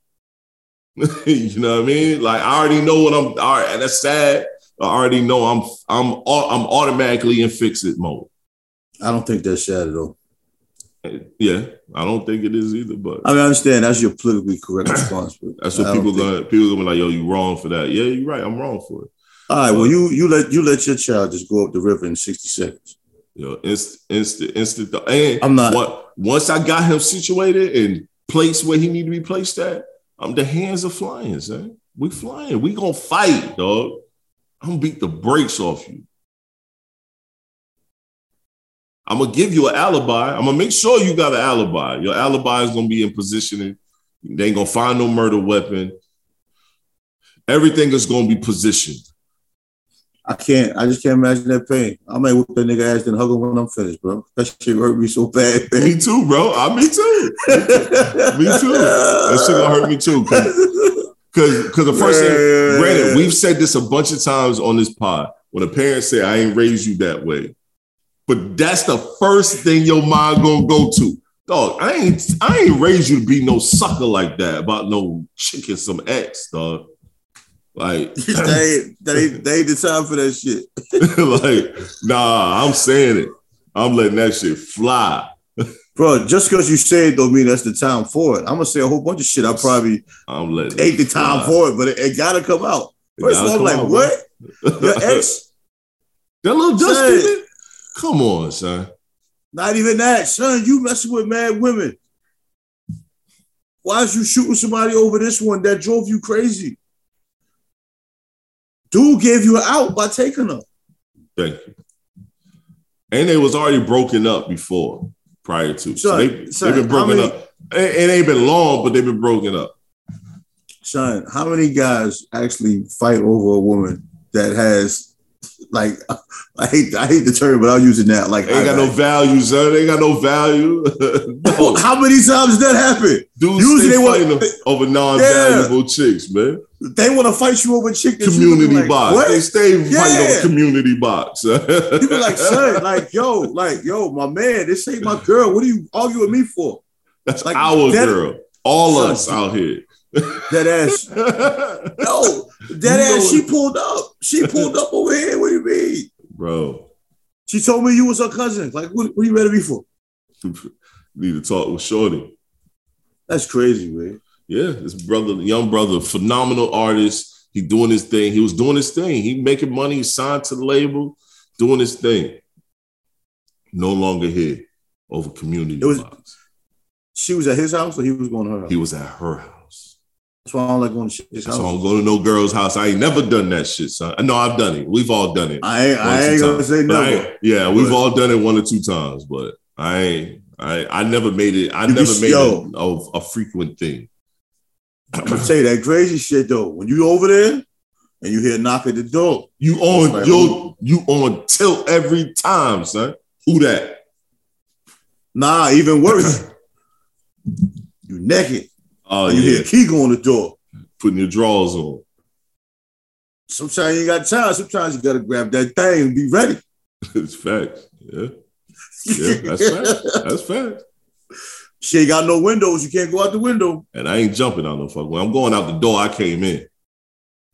you know what I mean? Like I already know what I'm. All right, and that's sad. I already know I'm I'm I'm automatically in fix it mode. I don't think that's sad at all. Eh, yeah, I don't think it is either, but I mean, I understand that's your politically correct response. But that's what don't people gonna people gonna be like, yo, you wrong for that. Yeah, you're right. I'm wrong for it. All right, well, you you let you let your child just go up the river in sixty seconds. You know, instant, instant, instant. And I'm not- What, once I got him situated and placed where he need to be placed at, um, the hands are flying, son. We flying. We gonna fight, dog. I'm gonna beat the brakes off you. I'm gonna give you an alibi. I'm gonna make sure you got an alibi. Your alibi is gonna be in positioning. They ain't gonna find no murder weapon. Everything is gonna be positioned. I can't. I just can't imagine that pain. I might whip that nigga ass and hug him when I'm finished, bro. That shit hurt me so bad, man. Me too, bro. I me too. Me too. That shit gonna hurt me too. Cause, cause the first thing, granted, we've said this a bunch of times on this pod. When a parent say, "I ain't raised you that way," but that's the first thing your mind gonna go to. Dog, I ain't, I ain't raised you to be no sucker like that about no chicken some X, dog. Like, they they that, ain't, that ain't the time for that shit. like, nah, I'm saying it. I'm letting that shit fly. Bro, just because you say it don't mean that's the time for it. I'm gonna say a whole bunch of shit I probably I'm letting ain't the time fly. for it, but it, it gotta come out. First of all, I'm like, out, what? bro. Your ex? That little Son. Come on, son. Not even that, son. You messing with mad women. Why is you shooting somebody over this one that drove you crazy? Dude gave you an out by taking her. Thank you. And they was already broken up before, prior to. So they, son, they've been broken many- up. It, it ain't been long, but they've been broken up. Son, how many guys actually fight over a woman that has like I hate I hate the term, but I'll use it now. Like They ain't got no value, son. They ain't got no value. no. how many times does that happen? Dudes Usually they want- fighting over non-valuable chicks, man. They want to fight you over chick. that you Community like, box. What? They stay fighting Yeah. over community box. You be like, son, like, yo, like, yo, my man, this ain't my girl. What are you arguing with me for? That's like, our that- girl. All Son, us out here. That ass. No, that You ass, she pulled up. She pulled up over here. What do you mean? Bro, She told me you was her cousin. Like, what, what are you ready to for? need to talk with Shorty. That's crazy, man. Yeah, this brother, young brother, phenomenal artist. He doing his thing. He was doing his thing. He making money. He signed to the label, doing his thing. No longer here over community It was- She was at his house or he was going to her house? He was at her house. That's why I don't like going to shit's So house. I don't go to no girl's house. I ain't never done that shit, son. I know I've done it. We've all done it. I ain't, I ain't gonna times. say no. Yeah, we've all done it one or two times, but I ain't. I I never made it. I You never made yo. it a, a frequent thing. I'm gonna you that crazy shit though. When you over there and you hear a knock at the door, You on like, yo, you on tilt every time, son. Who that? nah, even worse. you naked. Oh you yeah, hear a key on the door. putting your drawers on. Sometimes you ain't got time. Sometimes you gotta grab that thing and be ready. it's facts. Yeah, yeah, that's fact. That's fact. She ain't got no windows. You can't go out the window. And I ain't jumping out no fuck. When I'm going out the door, I came in.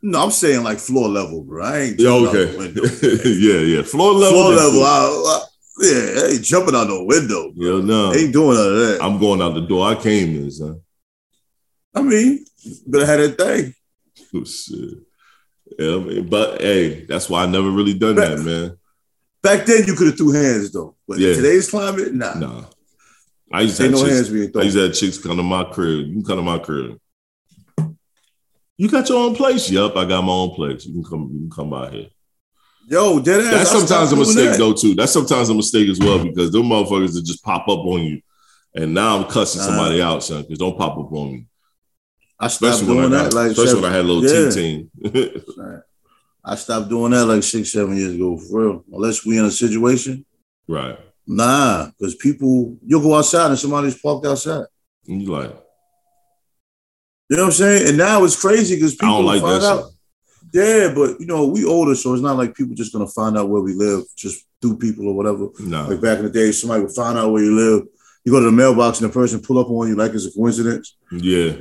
No, I'm saying like floor level, bro. I ain't Yeah, okay. the window. yeah, yeah. Floor level. floor level. I, I- yeah, I ain't jumping out no window. Yeah, no. Ain't doing none of that. I'm going out the door. I came in, son. I mean, better have had that thing. Oh, shit. Yeah, I mean, but hey, that's why I never really done that, man. Back then, you could have threw hands though, but Yeah. in today's climate, nah. Nah. I used to have no chicks, hands being I thrown. used to have chicks come to my crib. You can come to my crib. You got your own place? Yep, I got my own place. You can come, you can come by here. Yo, dead ass. That's sometimes a mistake that. though, too. That's sometimes a mistake as well because them motherfuckers that just pop up on you. And now I'm cussing Nah. somebody out, son, because don't pop up on me. I stopped Especially when doing I that got, like especially seven, when I had a little Yeah. team. I stopped doing that like six, seven years ago, for real. Unless we in a situation, right. nah, because people, you'll go outside and somebody's parked outside. And you like, You know what I'm saying? And now it's crazy because I people don't like find that out. Yeah, but you know, we older, so it's not like people just gonna find out where we live just through people or whatever. shit. Nah. Like back in the day, somebody would find out where you live. You go to the mailbox and the person pull up on you like it's a coincidence. Yeah.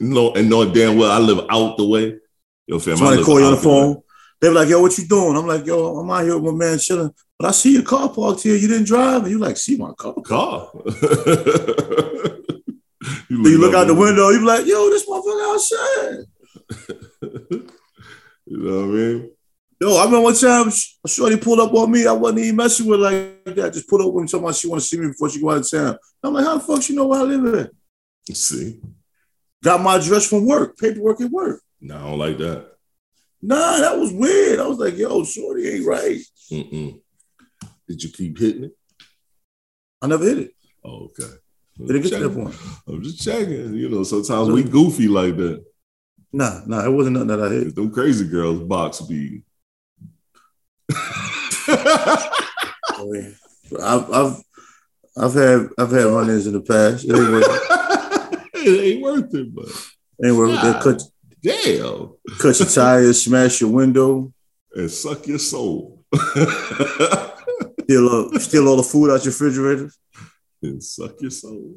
No, and knowing damn well I live out the way. Yo, fam, I Somebody live call you on the way. phone. They be like, yo, what you doing? I'm like, yo, I'm out here with my man chilling. But I see your car parked here. You didn't drive. And you like, see my car. Car. So you look out the window, you be like, yo, this motherfucker outside. You know what I mean? Yo, I remember one time a shorty pulled up on me. I wasn't even messing with like that. Just pulled up with me talking about she want to see me before she go out of town. I'm like, how the fuck she know where I live at? See, Got my address from work, paperwork at work. no, I don't like that. Nah, that was weird. I was like, yo, shorty ain't right. Mm-mm. Did you keep hitting it? I never hit it. Oh, okay. Did it get to that point? I'm just checking. You know, sometimes we goofy like that. Nah, nah, it wasn't nothing that I hit. Them crazy girls box be. Oh, I mean, I've, I've, I've had, I've had run-ins in the past. It ain't worth, it ain't worth it, but ain't worth it. Cut, damn, cut your tires, smash your window, and suck your soul. steal, all- steal all the food out your refrigerator. and suck your soul.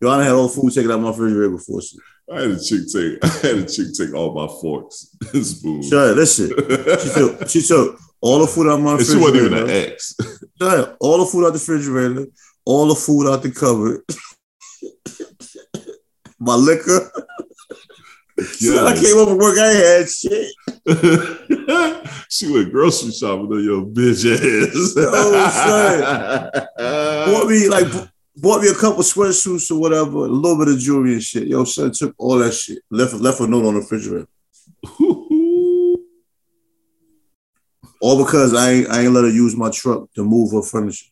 Yo, I had all the food taken out my refrigerator before. So. I had a chick take. I had a chick take all my forks and spoons. Sure, listen. She took, she took all the food out my and she wasn't even an ex. Sure, all the food out the refrigerator, all the food out the cupboard. My liquor. So I came over work, I had shit. she went grocery shopping on your bitch ass. Oh, son. Bought me like bought me a couple sweatsuits or whatever, a little bit of jewelry and shit. Yo, son took all that shit. Left left a note on the refrigerator. All because I ain't I ain't let her use my truck to move her furniture.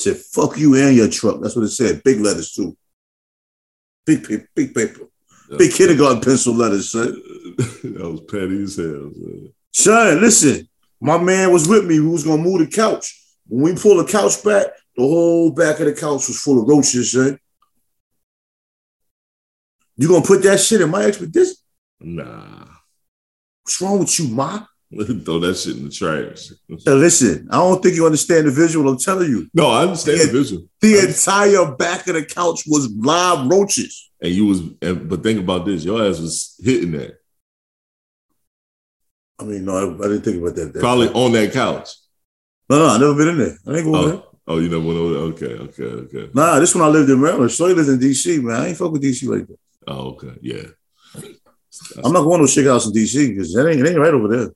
Said, fuck you and your truck. That's what it said. Big letters too. Big paper, big paper. Big kindergarten pencil letters, son. that was petty as hell. Man. Son, listen, my man was with me. We was gonna move the couch. When we pulled the couch back, the whole back of the couch was full of roaches, son. You gonna put that shit in my expedition? Nah. What's wrong with you, ma? Throw that shit in the trash. Now, listen, I don't think you understand the visual. I'm telling you, No, I understand Yeah. the visual. the entire back of the couch was live roaches. And you was, and, but think about this: your ass was hitting that, I mean, no, I, I didn't think about that. that probably on that couch. No, no, I never been in there. I ain't going oh, there. Oh, oh, you never went over there. Okay, okay, okay. Nah, this when I lived in Maryland. Shorty lived in DC, man. I ain't fuck with DC like that. Oh, okay, yeah. I'm not going to a shit house in DC because that ain't, it ain't right over there.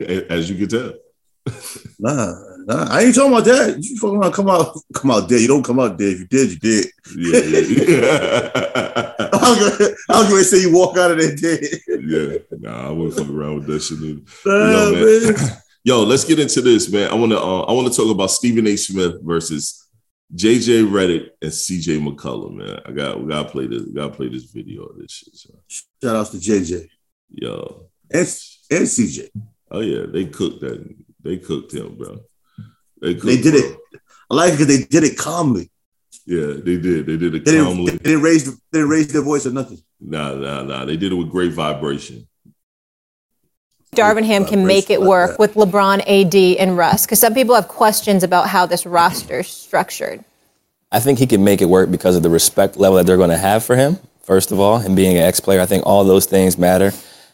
As you can tell. Nah, nah, I ain't talking about that. You fucking around, come out, come out dead. You don't come out dead. If you did, you did. Yeah, yeah, I was gonna, I was gonna say you walk out of there dead. yeah. Nah, I wouldn't fuck around with that shit either. Nah, man. man. Yo, let's get into this, man. I want to uh, I want to talk about Stephen A. Smith versus JJ Redick and CJ McCollum, man. I got we gotta play this. We gotta play this video of this shit. So. Shout out to JJ Yo, and, and CJ. Oh yeah, they cooked that. They cooked him, bro. They, cooked, They did bro. it. I like it because they did it calmly. Yeah, they did. They did it They didn't, calmly. they didn't raise they didn't raise their voice or nothing. Nah, nah, nah. They did it with great vibration. Darvin Ham can make it work with LeBron, AD, and Russ? Because some people have questions about how this roster is structured. I think he can make it work because of the respect level that they're going to have for him. First of all, and being an ex-player, I think all those things matter.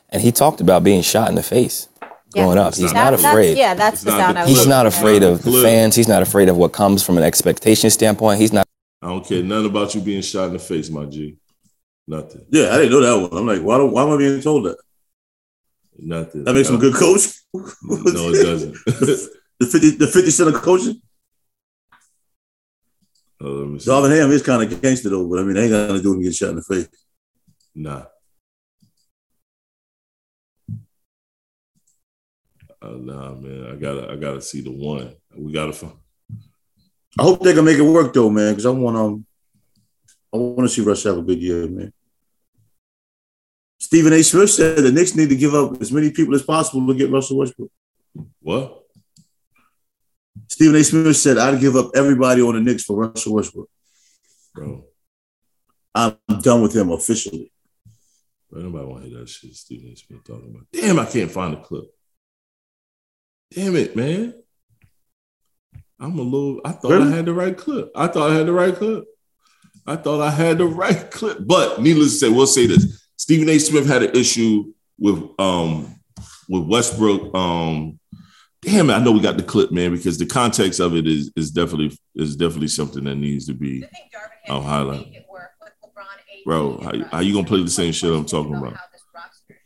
And he talked about being shot in the face growing up. He's not- not That- that's- afraid. Yeah, that's It's the not sound the I was He's not afraid of the fans. He's not afraid of what comes from an expectation standpoint. He's not I don't care nothing about you being shot in the face, my G. Nothing. Yeah, I didn't know that one. I'm like, why, don't, why am I being told that? Nothing. That makes him a good coach. No, it doesn't. the 50 the 50 cent of coaching. Uh, let me see. Darvin Ham is kind of gangster though, but I mean, they ain't gonna do him get shot in the face. Nah. Uh, nah, man. I gotta, I gotta see the one. We gotta find. I hope they can make it work though, man, because I want um, I want to see Russ have a good year, man. Stephen A. Smith said the Knicks need to give up as many people as possible to get Russell Westbrook. What? Stephen A. Smith said I'd give up everybody on the Knicks for Russell Westbrook. Bro, I'm done with him officially. bro nobody want to hear that shit Stephen A. Smith talking about. Damn, I can't find the clip. Damn it, man. I'm a little. I thought Really? I had the right clip. I thought I had the right clip. I thought I had the right clip. But needless to say, we'll say this: Stephen A. Smith had an issue with um with Westbrook. Um, damn it, I know we got the clip, man, because the context of it is is definitely is definitely something that needs to be. I'll highlight. Bro, how, how you gonna play the same shit I'm talking about?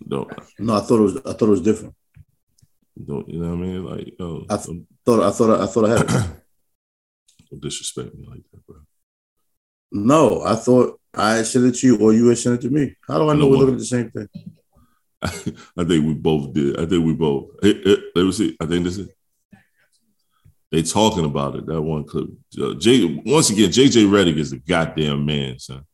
Don't, No, I thought it was I thought it was different. Don't you know what I mean? Like, yo, I th- Thought I thought I thought I had it. don't disrespect me like that, bro. No, I thought I sent it to you or you had sent it to me. How do I know No we're one. looking at the same thing? I think we both did. I think we both. Hey, hey, let me see. I think this is. They talking about it. That one clip. Uh, J, once again, JJ Redick is a goddamn man, son.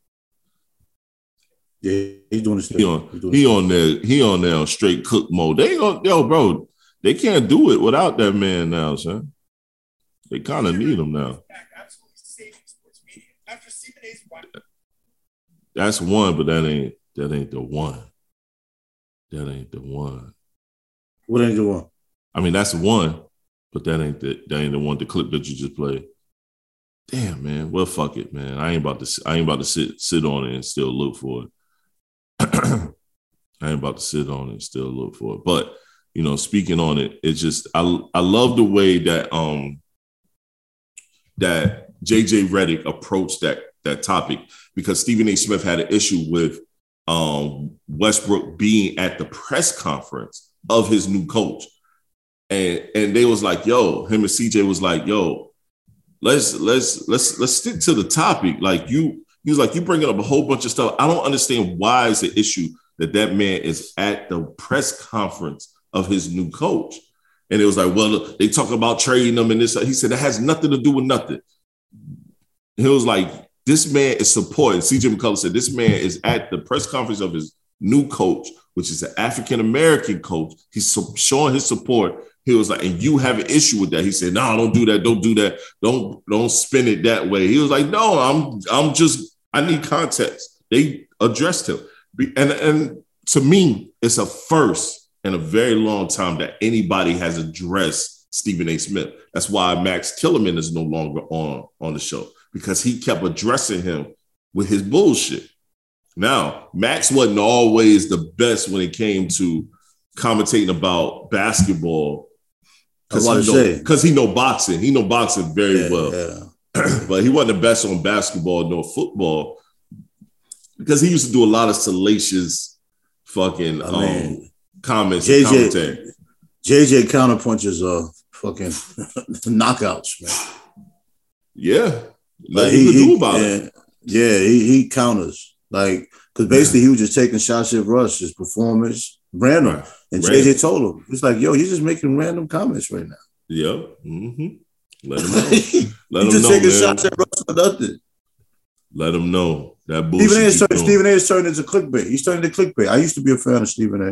Yeah, he's doing his thing. He on he on there he on there on straight cook mode. They on yo, bro. They can't do it without that man now, son. They kind of need him now. That's one, but that ain't that ain't the one. That ain't the one. What ain't the one? I mean, that's one, but that ain't the that ain't the one. The clip that you just played. Damn, man. Well, fuck it, man. I ain't about to. I ain't about to sit sit on it and still look for it. I ain't about to sit on it and still look for it. But you know, speaking on it, it's just I I love the way that um that JJ Redick approached that that topic because Stephen A. Smith had an issue with um Westbrook being at the press conference of his new coach. And and they was like, yo, him and CJ was like, yo, let's let's let's let's stick to the topic. Like you, he was like, you bringing up a whole bunch of stuff. I don't understand why is the issue that that man is at the press conference of his new coach. And it was like, well, they talk about trading them and this. He said that has nothing to do with nothing. He was like, this man is supporting. CJ McCollum said this man is at the press conference of his new coach, which is an African American coach. He's showing his support. He was like, and you have an issue with that. He said, no, don't do that. Don't do that. Don't don't spin it that way. He was like, no, I'm I'm just I need context. They addressed him, and and to me, it's a first in a very long time that anybody has addressed Stephen A. Smith. That's why Max Kellerman is no longer on on the show because he kept addressing him with his bullshit. Now, Max wasn't always the best when it came to commentating about basketball I was about because he, know- he know boxing. He know boxing very Yeah, well yeah. but he wasn't the best on basketball nor football because he used to do a lot of salacious fucking I um, mean, comments JJ. JJ counterpunches are fucking knockouts, man. Yeah, Like nothing you can do about it. yeah, Yeah, he, he counters like because basically he was just taking shots at Russ, his performance, random, Right. and Random. JJ told him, "It's like, yo, you're just making random comments right now. Yep. hmm Let him know. Let him just know, taking man. shots at Russ for nothing." Let him know that bullshit. Stephen A. is turning. Stephen A. is turning into clickbait. He's turning into clickbait. I used to be a fan of Stephen A.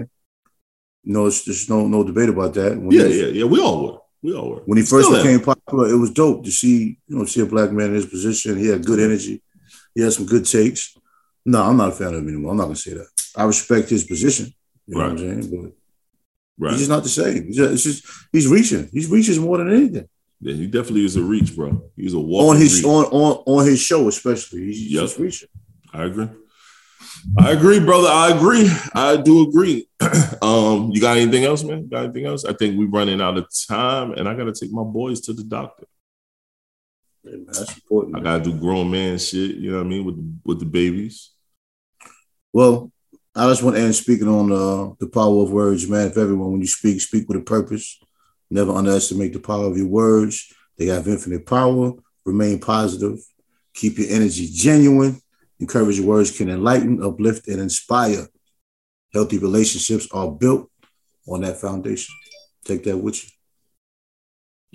No, it's, there's no no debate about that. When Yeah, yeah, yeah. We all were. We all were. When he first Still am. became popular, it was dope to see you know see a black man in his position. He had good mm-hmm. energy. He had some good takes. No, I'm not a fan of him anymore. I'm not gonna say that. I respect his position. You know what I'm saying? But right. he's just not the same. He's just, it's just he's reaching. He's reaches more than anything Yeah, he definitely is a reach, bro. He's a walk on his reach. on, on on his show, especially. He's Yep. just reaching. I agree. I agree, brother. I agree. I do agree. um, you got anything else, man? Got anything else? I think we're running out of time, and I gotta take my boys to the doctor. Man, that's important. I gotta do grown man shit. You know what I mean with the, with the babies. Well, I just want to end speaking on uh, the power of words, man. If everyone, when you speak, speak with a purpose. Never underestimate the power of your words. They have infinite power. Remain positive. Keep your energy genuine. Encourage words can enlighten, uplift, and inspire. Healthy relationships are built on that foundation. Take that with you.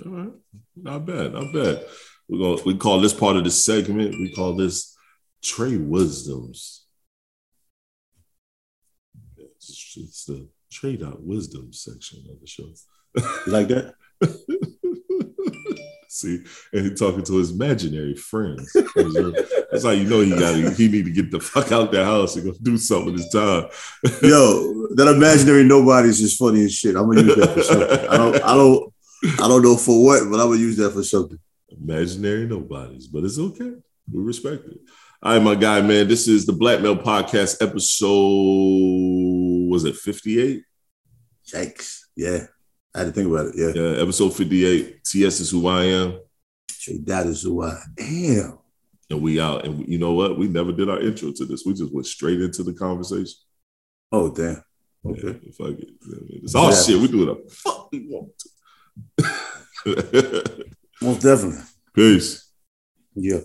All right, not bad, not bad. We're gonna we call this part of the segment. We call this Tre Wisdoms. It's, it's the Tre-Dot wisdom section of the show. You like that? See, and he talking to his imaginary friends. That's how you know he got he need to get the fuck out the house and go do something this time. Yo, that imaginary nobody's is funny as shit. I'm gonna use that for something. I don't, I don't, I don't know for what, but I'm gonna use that for something. Imaginary nobodies, but it's okay. We respect it. All right, my guy, man. This is the Black Male Podcast episode. Was it 58? Yikes! Yeah, I had to think about it. Yeah, Yeah, episode 58. TS is who I am. Straight that is who I am. And we out. And you know what? We never did our intro to this. We just went straight into the conversation. Oh damn. Okay. Yeah, fuck it. It's all Yeah. shit. We do it the fuck we want to. Most definitely. Peace. Yeah.